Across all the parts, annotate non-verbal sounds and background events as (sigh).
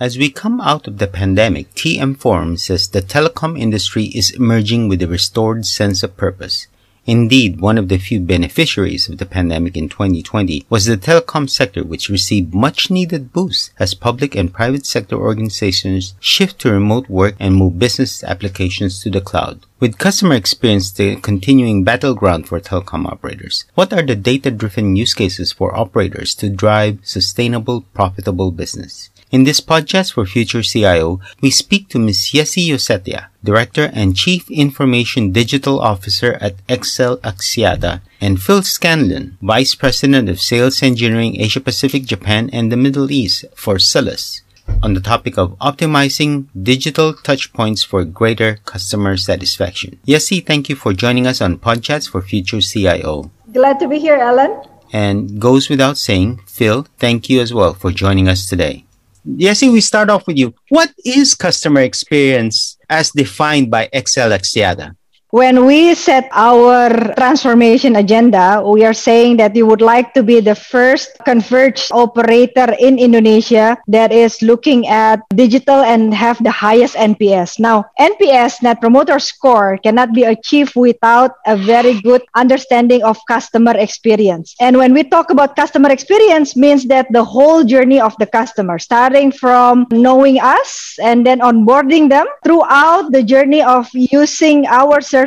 As we come out of the pandemic, TM Forum says the telecom industry is emerging with a restored sense of purpose. Indeed, one of the few beneficiaries of the pandemic in 2020 was the telecom sector, which received much needed boost as public and private sector organizations shift to remote work and move business applications to the cloud. With customer experience the continuing battleground for telecom operators, what are the data driven use cases for operators to drive sustainable, profitable business? In this podcast for Future CIO, we speak to Ms. Yessie Yosetya, Director and Chief Information Digital Officer at XL Axiata, and Phil Scanlon, Vice President of Sales Engineering Asia Pacific, Japan, and the Middle East for Solace, on the topic of optimizing digital touchpoints for greater customer satisfaction. Yessie, thank you for joining us on Podcast for Future CIO. Glad to be here, Alan. And goes without saying, Phil, thank you as well for joining us today. Yessie, we start off with you. What is customer experience as defined by XL Axiata? When we set our transformation agenda, we are saying that we would like to be the first converged operator in Indonesia that is looking at digital and have the highest NPS. Now, NPS, Net Promoter Score, cannot be achieved without a very good understanding of customer experience. And when we talk about customer experience, means that the whole journey of the customer, starting from knowing us and then onboarding them throughout the journey of using our service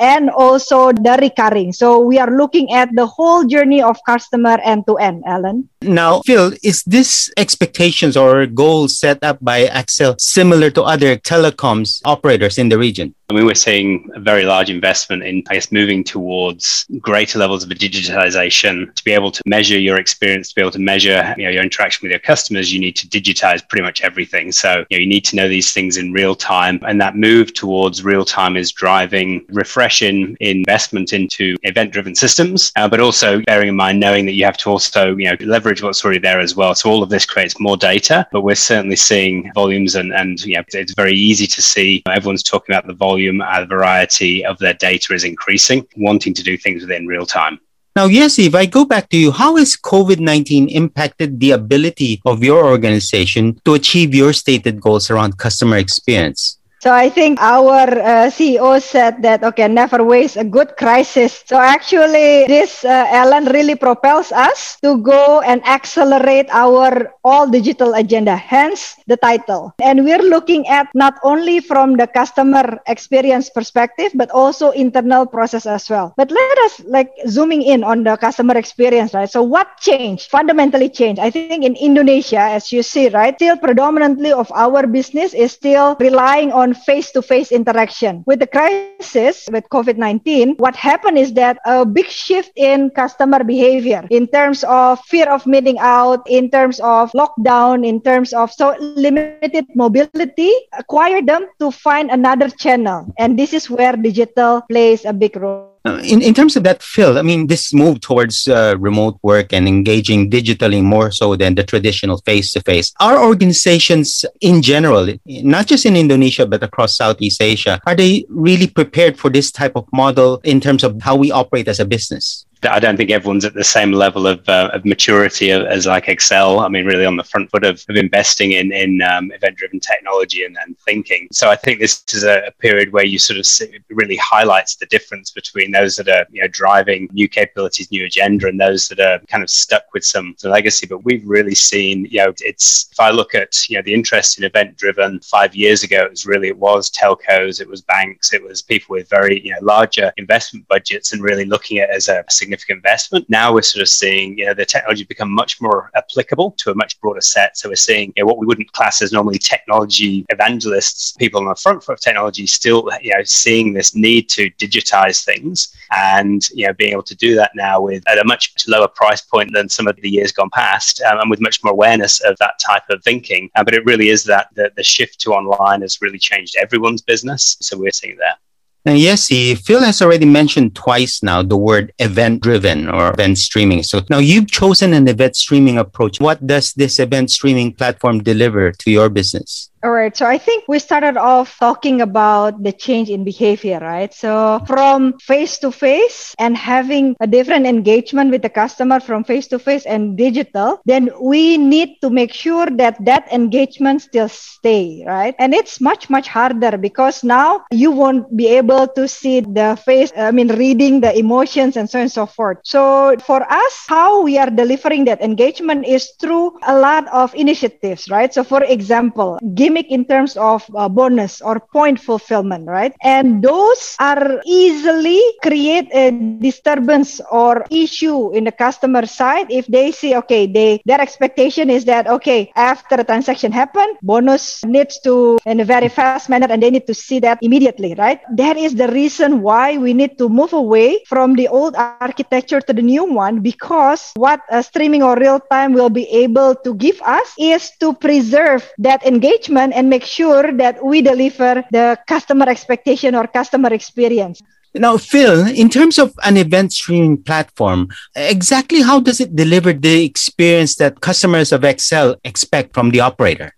and also the recurring. So we are looking at the whole journey of customer end to end, Alan. Now, Phil, is this expectations or goals set up by XL similar to other telecoms operators in the region? I mean, we're seeing a very large investment in, I guess, moving towards greater levels of digitization. To be able to measure your experience, to be able to measure you know, your interaction with your customers, you need to digitize pretty much everything. So you, know, you need to know these things in real time. And that move towards real time is driving refreshing investment into event driven systems, uh, but also bearing in mind knowing that you have to also you know, leverage what's already there as well. So all of this creates more data, but we're certainly seeing volumes and, and know, it's very easy to see everyone's talking about the volume and variety of their data is increasing, wanting to do things within real time. Now, yes, if I go back to you, how has COVID 19 impacted the ability of your organization to achieve your stated goals around customer experience? So I think our uh, CEO said that, okay, never waste a good crisis. So actually, this uh, Ellen really propels us to go and accelerate our all digital agenda, hence the title. And we're looking at not only from the customer experience perspective, but also internal process as well. But let us like zooming in on the customer experience, right? So what changed, fundamentally changed? I think in Indonesia, as you see, right, still predominantly of our business is still relying on on face to face interaction. With the crisis with COVID 19, what happened is that a big shift in customer behavior in terms of fear of meeting out, in terms of lockdown, in terms of so limited mobility, acquired them to find another channel. And this is where digital plays a big role. Uh, in, in terms of that, Phil, I mean, this move towards uh, remote work and engaging digitally more so than the traditional face to face, our organizations in general, not just in Indonesia, but across Southeast Asia, are they really prepared for this type of model in terms of how we operate as a business? I don't think everyone's at the same level of, uh, of maturity as like XL. I mean, really on the front foot of, of investing in, in um, event driven technology and, and thinking. So I think this is a, a period where you sort of see, really highlights the difference between those that are you know driving new capabilities, new agenda, and those that are kind of stuck with some, some legacy. But we've really seen, you know, it's if I look at you know the interest in event driven five years ago, it was really it was telcos, it was banks, it was people with very you know larger investment budgets, and really looking at it as a significant investment. Now we're sort of seeing you know, the technology become much more applicable to a much broader set. So we're seeing you know, what we wouldn't class as normally technology evangelists, people on the front foot of technology, still you know seeing this need to digitize things and you know being able to do that now with at a much lower price point than some of the years gone past, um, and with much more awareness of that type of thinking. Uh, but it really is that the, the shift to online has really changed everyone's business. So we're seeing that. Now, yes, Phil has already mentioned twice now the word event driven or event streaming. So now you've chosen an event streaming approach. What does this event streaming platform deliver to your business? All right. So I think we started off talking about the change in behavior, right? So from face to face and having a different engagement with the customer from face to face and digital, then we need to make sure that that engagement still stay, right? And it's much, much harder because now you won't be able to see the face, I mean, reading the emotions and so on and so forth. So for us, how we are delivering that engagement is through a lot of initiatives, right? So for example, giving in terms of uh, bonus or point fulfillment, right? And those are easily create a disturbance or issue in the customer side if they see, okay, they their expectation is that okay, after a transaction happen, bonus needs to in a very fast manner, and they need to see that immediately, right? That is the reason why we need to move away from the old architecture to the new one because what uh, streaming or real time will be able to give us is to preserve that engagement and make sure that we deliver the customer expectation or customer experience. Now, Phil, in terms of an event streaming platform, exactly how does it deliver the experience that customers of XL expect from the operator?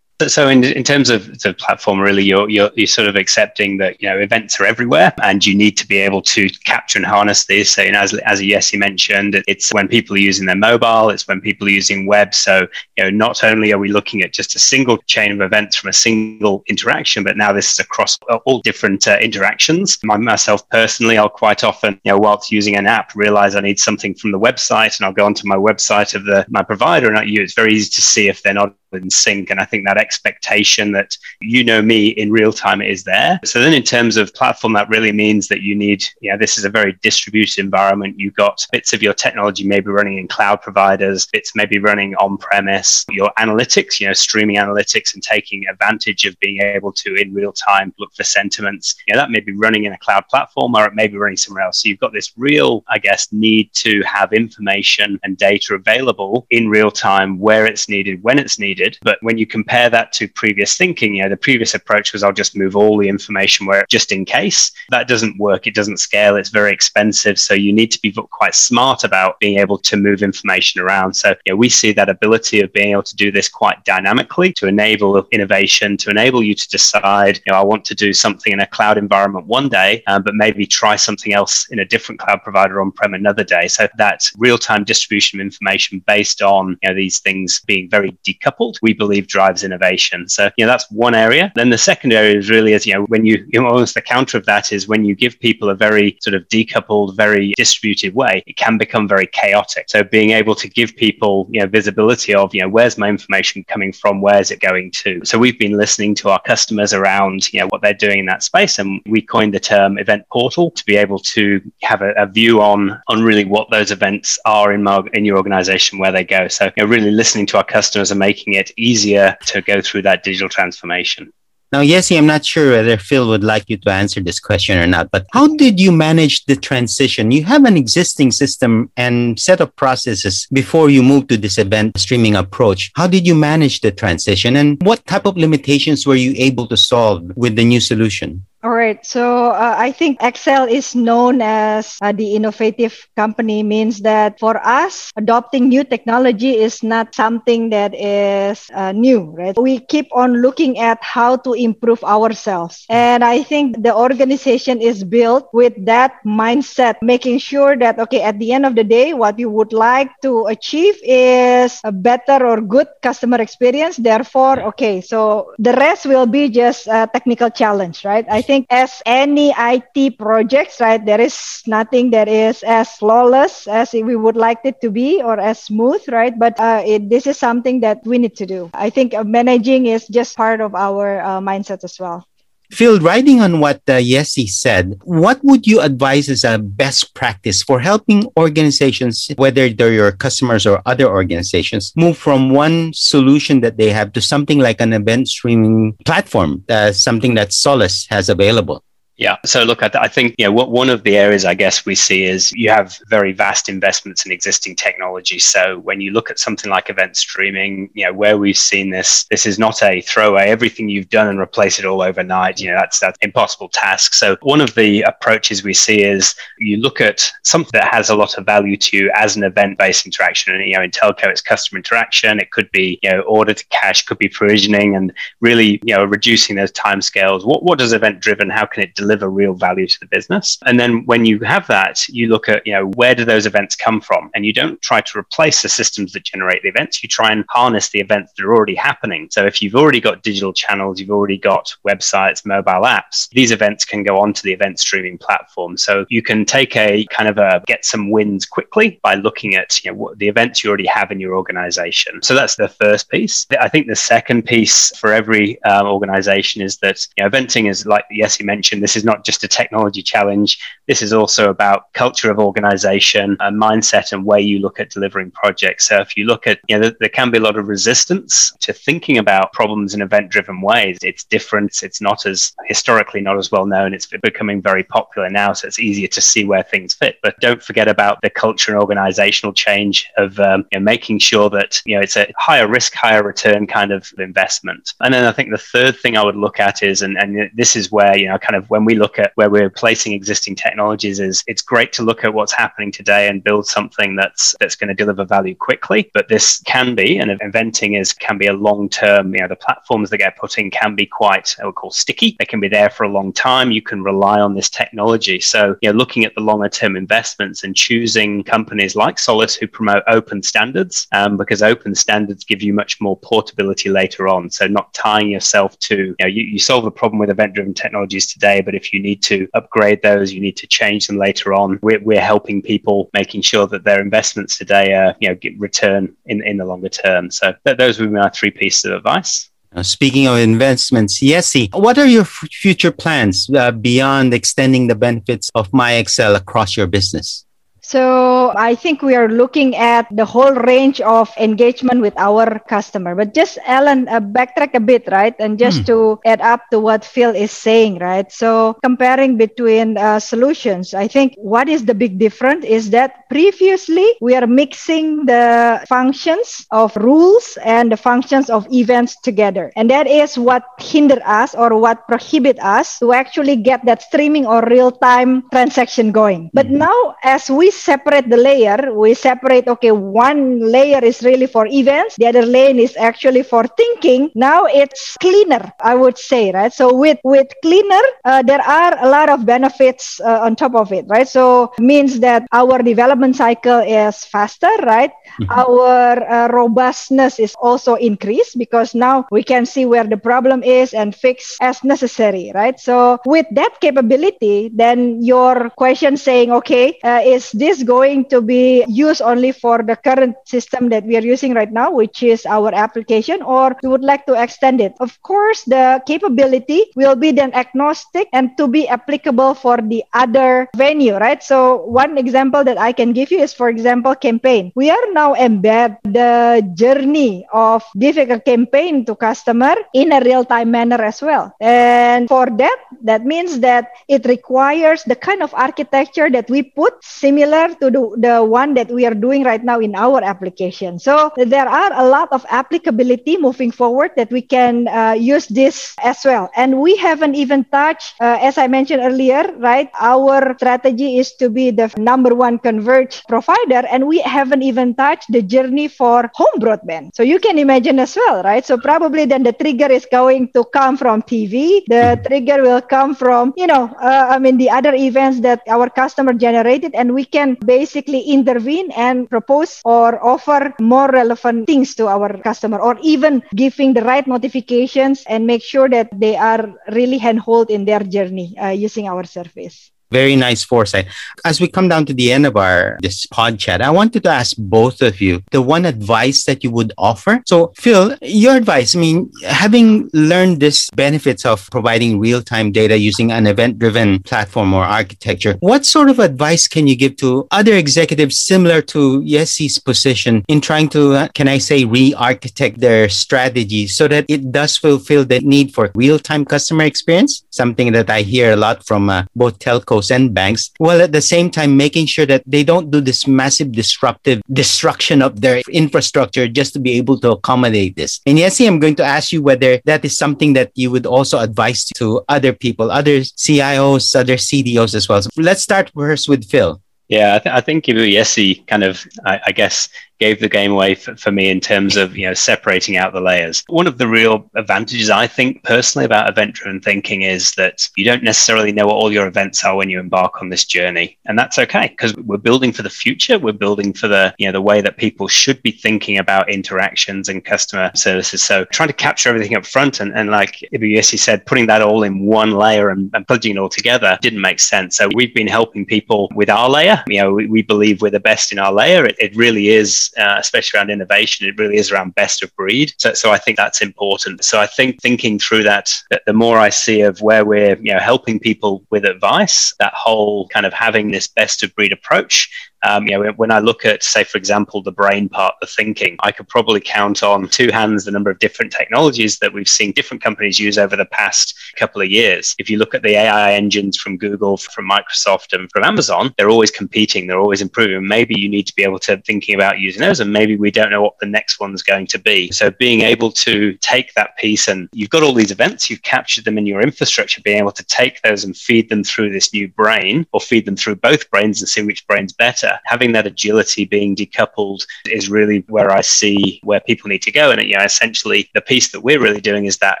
So in, in terms of the platform, really, you're, you're, you're sort of accepting that, you know, events are everywhere and you need to be able to capture and harness these. So, you know, as, as Yessie mentioned, it's when people are using their mobile, it's when people are using web. So, you know, not only are we looking at just a single chain of events from a single interaction, but now this is across all different uh, interactions. My, myself personally, I'll quite often, you know, whilst using an app, realize I need something from the website and I'll go onto my website of the my provider and I, it's very easy to see if they're not in sync. And I think that expectation that you know me in real time is there. So then in terms of platform, that really means that you need, yeah, this is a very distributed environment. You've got bits of your technology maybe running in cloud providers, bits maybe running on premise, your analytics, you know, streaming analytics and taking advantage of being able to in real time look for sentiments. Know, that may be running in a cloud platform or it may be running somewhere else. So you've got this real, I guess, need to have information and data available in real time where it's needed, when it's needed needed. But when you compare that to previous thinking, you know, the previous approach was I'll just move all the information where just in case. That doesn't work. It doesn't scale. It's very expensive. So you need to be quite smart about being able to move information around. So you know, we see that ability of being able to do this quite dynamically to enable innovation, to enable you to decide, you know, I want to do something in a cloud environment one day, um, but maybe try something else in a different cloud provider on prem another day. So that real time distribution of information based on you know, these things being very decoupled we believe drives innovation. So, you know, that's one area. Then the second area is really as, you know, when you, you know, almost the counter of that is when you give people a very sort of decoupled, very distributed way, it can become very chaotic. So being able to give people, you know, visibility of, you know, where's my information coming from? Where's it going to? So we've been listening to our customers around, you know, what they're doing in that space. And we coined the term event portal to be able to have a, a view on, on really what those events are in, my, in your organization, where they go. So, you know, really listening to our customers and making it it easier to go through that digital transformation. Now, Yessie, I'm not sure whether Phil would like you to answer this question or not, but how did you manage the transition? You have an existing system and set of processes before you moved to this event streaming approach. How did you manage the transition and what type of limitations were you able to solve with the new solution? All right. So uh, I think XL is known as uh, the innovative company means that for us, adopting new technology is not something that is uh, new, right? We keep on looking at how to improve ourselves. And I think the organization is built with that mindset, making sure that, okay, at the end of the day, what you would like to achieve is a better or good customer experience. Therefore, okay, so the rest will be just a technical challenge, right? I think as any IT projects, right, there is nothing that is as flawless as we would like it to be or as smooth, right? But uh, it, this is something that we need to do. I think uh, managing is just part of our uh, mindset as well. Phil, riding on what uh, Yessie said, what would you advise as a best practice for helping organizations, whether they're your customers or other organizations, move from one solution that they have to something like an event streaming platform, uh, something that Solace has available? Yeah. So look, I, th- I think you know what one of the areas I guess we see is you have very vast investments in existing technology. So when you look at something like event streaming, you know where we've seen this, this is not a throwaway everything you've done and replace it all overnight. You know that's that's impossible task. So one of the approaches we see is you look at something that has a lot of value to you as an event-based interaction. And you know in telco it's customer interaction. It could be you know order to cash, could be provisioning, and really you know reducing those timescales. What what does event driven? How can it deliver deliver real value to the business. And then when you have that, you look at, you know, where do those events come from? And you don't try to replace the systems that generate the events. You try and harness the events that are already happening. So if you've already got digital channels, you've already got websites, mobile apps, these events can go onto the event streaming platform. So you can take a kind of a get some wins quickly by looking at you know, what the events you already have in your organization. So that's the first piece. I think the second piece for every um, organization is that you know, eventing is like Yessie mentioned, this is is not just a technology challenge. This is also about culture of organization, a mindset, and where you look at delivering projects. So if you look at, you know, there, there can be a lot of resistance to thinking about problems in event-driven ways. It's different. It's not as historically not as well known. It's becoming very popular now, so it's easier to see where things fit. But don't forget about the culture and organizational change of um, you know, making sure that you know it's a higher risk, higher return kind of investment. And then I think the third thing I would look at is, and, and this is where you know kind of when we we look at where we're placing existing technologies is it's great to look at what's happening today and build something that's that's going to deliver value quickly. But this can be, and eventing is can be a long term. You know, the platforms that get put in can be quite I would call sticky. They can be there for a long time. You can rely on this technology. So you know, looking at the longer term investments and choosing companies like Solace who promote open standards, um, because open standards give you much more portability later on. So not tying yourself to you know you, you solve the problem with event driven technologies today, but if you need to upgrade those, you need to change them later on. We're, we're helping people making sure that their investments today are, you know, get return in, in the longer term. So th- those would be my three pieces of advice. Speaking of investments, Yessie, what are your f- future plans uh, beyond extending the benefits of MyXL across your business? So I think we are looking at the whole range of engagement with our customer. But just Alan, uh, backtrack a bit, right? And just mm. to add up to what Phil is saying, right? So comparing between uh, solutions, I think what is the big difference is that previously we are mixing the functions of rules and the functions of events together. And that is what hinder us or what prohibit us to actually get that streaming or real-time transaction going. But mm. now as we separate the layer, we separate, okay, one layer is really for events, the other lane is actually for thinking. Now it's cleaner, I would say, right? So with, with cleaner, uh, there are a lot of benefits uh, on top of it, right? So means that our development cycle is faster, right? Mm-hmm. Our uh, robustness is also increased because now we can see where the problem is and fix as necessary, right? So with that capability, then your question saying, okay, uh, is this is going to be used only for the current system that we are using right now, which is our application, or we would like to extend it. Of course, the capability will be then agnostic and to be applicable for the other venue, right? So one example that I can give you is, for example, campaign. We are now embed the journey of difficult campaign to customer in a real-time manner as well. And for that, that means that it requires the kind of architecture that we put similar similar to the, the one that we are doing right now in our application. So there are a lot of applicability moving forward that we can uh, use this as well. And we haven't even touched, uh, as I mentioned earlier, right? Our strategy is to be the number one converged provider, and we haven't even touched the journey for home broadband. So you can imagine as well, right? So probably then the trigger is going to come from TV. The trigger will come from, you know, uh, I mean, the other events that our customer generated, and we can basically intervene and propose or offer more relevant things to our customer or even giving the right notifications and make sure that they are really handhold in their journey uh, using our service. Very nice foresight. As we come down to the end of our this pod chat, I wanted to ask both of you the one advice that you would offer. So, Phil, your advice. I mean, having learned this benefits of providing real-time data using an event-driven platform or architecture, what sort of advice can you give to other executives similar to Yessie's position in trying to, uh, can I say, re-architect their strategy so that it does fulfill the need for real-time customer experience? Something that I hear a lot from uh, both telcos and banks, while at the same time making sure that they don't do this massive disruptive destruction of their infrastructure just to be able to accommodate this. And Yessie, I'm going to ask you whether that is something that you would also advise to other people, other CIOs, other CDOs as well. So let's start first with Phil. Yeah, I, th- I think Yessie kind of, I, I, guess, gave the game away for, for, me in terms of you know separating out the layers. One of the real advantages I think personally about event-driven thinking is that you don't necessarily know what all your events are when you embark on this journey, and that's okay because we're building for the future. We're building for the you know the way that people should be thinking about interactions and customer services. So trying to capture everything up front and, and like Yessie said, putting that all in one layer and, and putting it all together didn't make sense. So we've been helping people with our layer. You know, we, we believe we're the best in our layer. It, it really is uh, especially around innovation, it really is around best of breed. So, so I think that's important. So I think thinking through that, that the more I see of where we're you know helping people with advice, that whole kind of having this best of breed approach um, you know, when I look at, say, for example, the brain part, the thinking, I could probably count on two hands the number of different technologies that we've seen different companies use over the past couple of years. If you look at the AI engines from Google, from Microsoft, and from Amazon, they're always competing, they're always improving. Maybe you need to be able to thinking about using those, and maybe we don't know what the next one's going to be. So being able to take that piece, and you've got all these events, you've captured them in your infrastructure, being able to take those and feed them through this new brain, or feed them through both brains and see which brain's better having that agility being decoupled is really where I see where people need to go. And you know, essentially, the piece that we're really doing is that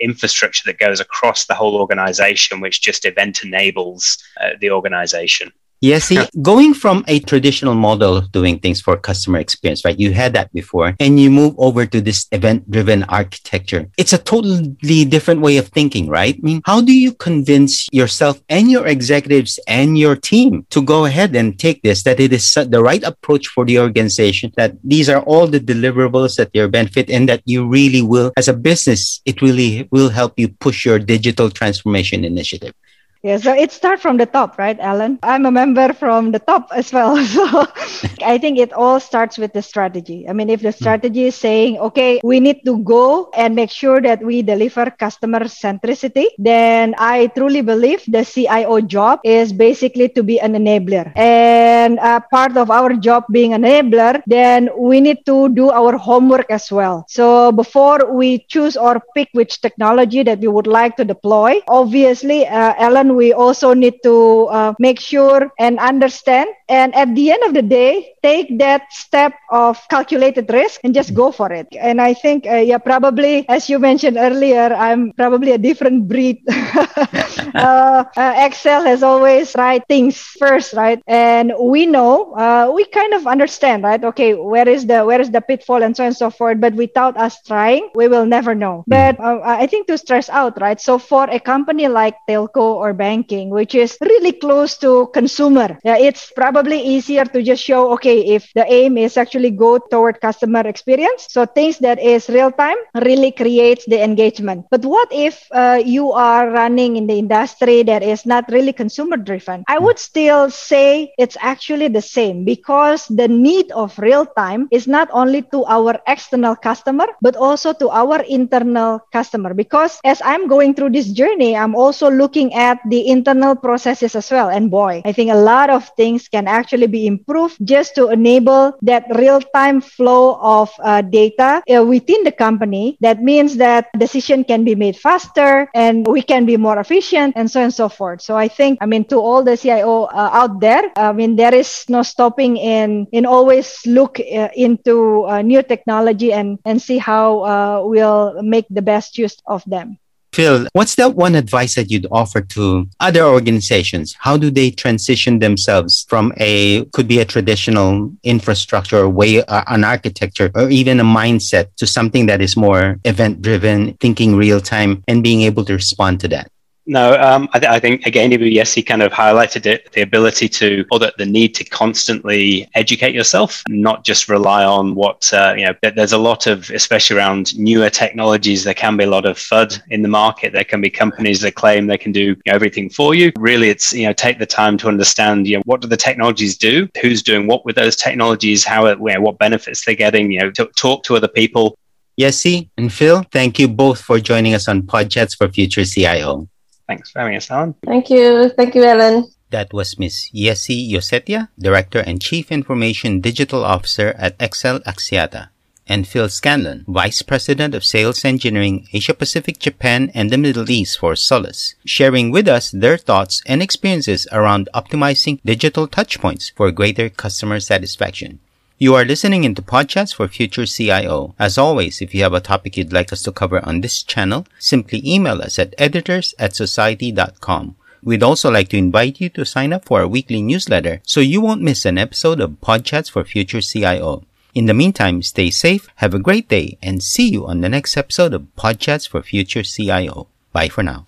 infrastructure that goes across the whole organization, which just event enables uh, the organization. Yeah, see, going from a traditional model of doing things for customer experience, right? You had that before and you move over to this event driven architecture. It's a totally different way of thinking, right? I mean, how do you convince yourself and your executives and your team to go ahead and take this, that it is the right approach for the organization, that these are all the deliverables that your benefit and that you really will, as a business, it really will help you push your digital transformation initiative? Yeah, so it starts from the top, right, Alan? I'm a member from the top as well. (laughs) So I think it all starts with the strategy. I mean, if the strategy is saying, okay, we need to go and make sure that we deliver customer centricity, then I truly believe the CIO job is basically to be an enabler. And uh, part of our job being an enabler, then we need to do our homework as well. So before we choose or pick which technology that we would like to deploy, obviously, uh, Alan we also need to uh, make sure and understand. And at the end of the day, take that step of calculated risk and just go for it. And I think, uh, yeah, probably, as you mentioned earlier, I'm probably a different breed. (laughs) (laughs) uh, uh, XL has always right things first, right? And we know, uh, we kind of understand, right? Okay, where is the where is the pitfall and so on and so forth. But without us trying, we will never know. Hmm. But uh, I think to stress out, right? So for a company like Telco or banking, which is really close to consumer. Yeah, it's probably easier to just show, okay, if the aim is actually go toward customer experience. So things that is real time really creates the engagement. But what if uh, you are running in the industry that is not really consumer driven? I would still say it's actually the same because the need of real time is not only to our external customer, but also to our internal customer. Because as I'm going through this journey, I'm also looking at the internal processes as well. And boy, I think a lot of things can actually be improved just to enable that real time flow of uh, data uh, within the company. That means that decision can be made faster and we can be more efficient and so on and so forth. So I think, I mean, to all the CIO uh, out there, I mean, there is no stopping in, in always look uh, into uh, new technology and, and see how uh, we'll make the best use of them. Phil, what's that one advice that you'd offer to other organizations? How do they transition themselves from a, could be a traditional infrastructure or way, uh, an architecture, or even a mindset to something that is more event driven, thinking real time, and being able to respond to that? No, um, I, th- I, think again, he kind of highlighted it, the ability to, or the, the need to constantly educate yourself, not just rely on what, uh, you know, there's a lot of, especially around newer technologies, there can be a lot of FUD in the market. There can be companies that claim they can do you know, everything for you. Really, it's, you know, take the time to understand, you know, what do the technologies do? Who's doing what with those technologies? How, it, you know, what benefits they're getting, you know, to talk to other people. Yessie and Phil, thank you both for joining us on Podchats for Future CIO. Thanks for having us on. Thank you. Thank you, Alan. That was Ms. Yessi Yosetya, Director and Chief Information Digital Officer at XL Axiata, and Phil Scanlon, Vice President of Sales Engineering Asia Pacific, Japan, and the Middle East for Solace, sharing with us their thoughts and experiences around optimizing digital touchpoints for greater customer satisfaction. You are listening into Podchats for Future CIO. As always, if you have a topic you'd like us to cover on this channel, simply email us at editors at society.com. We'd also like to invite you to sign up for our weekly newsletter so you won't miss an episode of Podchats for Future CIO. In the meantime, stay safe, have a great day, and see you on the next episode of Podchats for Future CIO. Bye for now.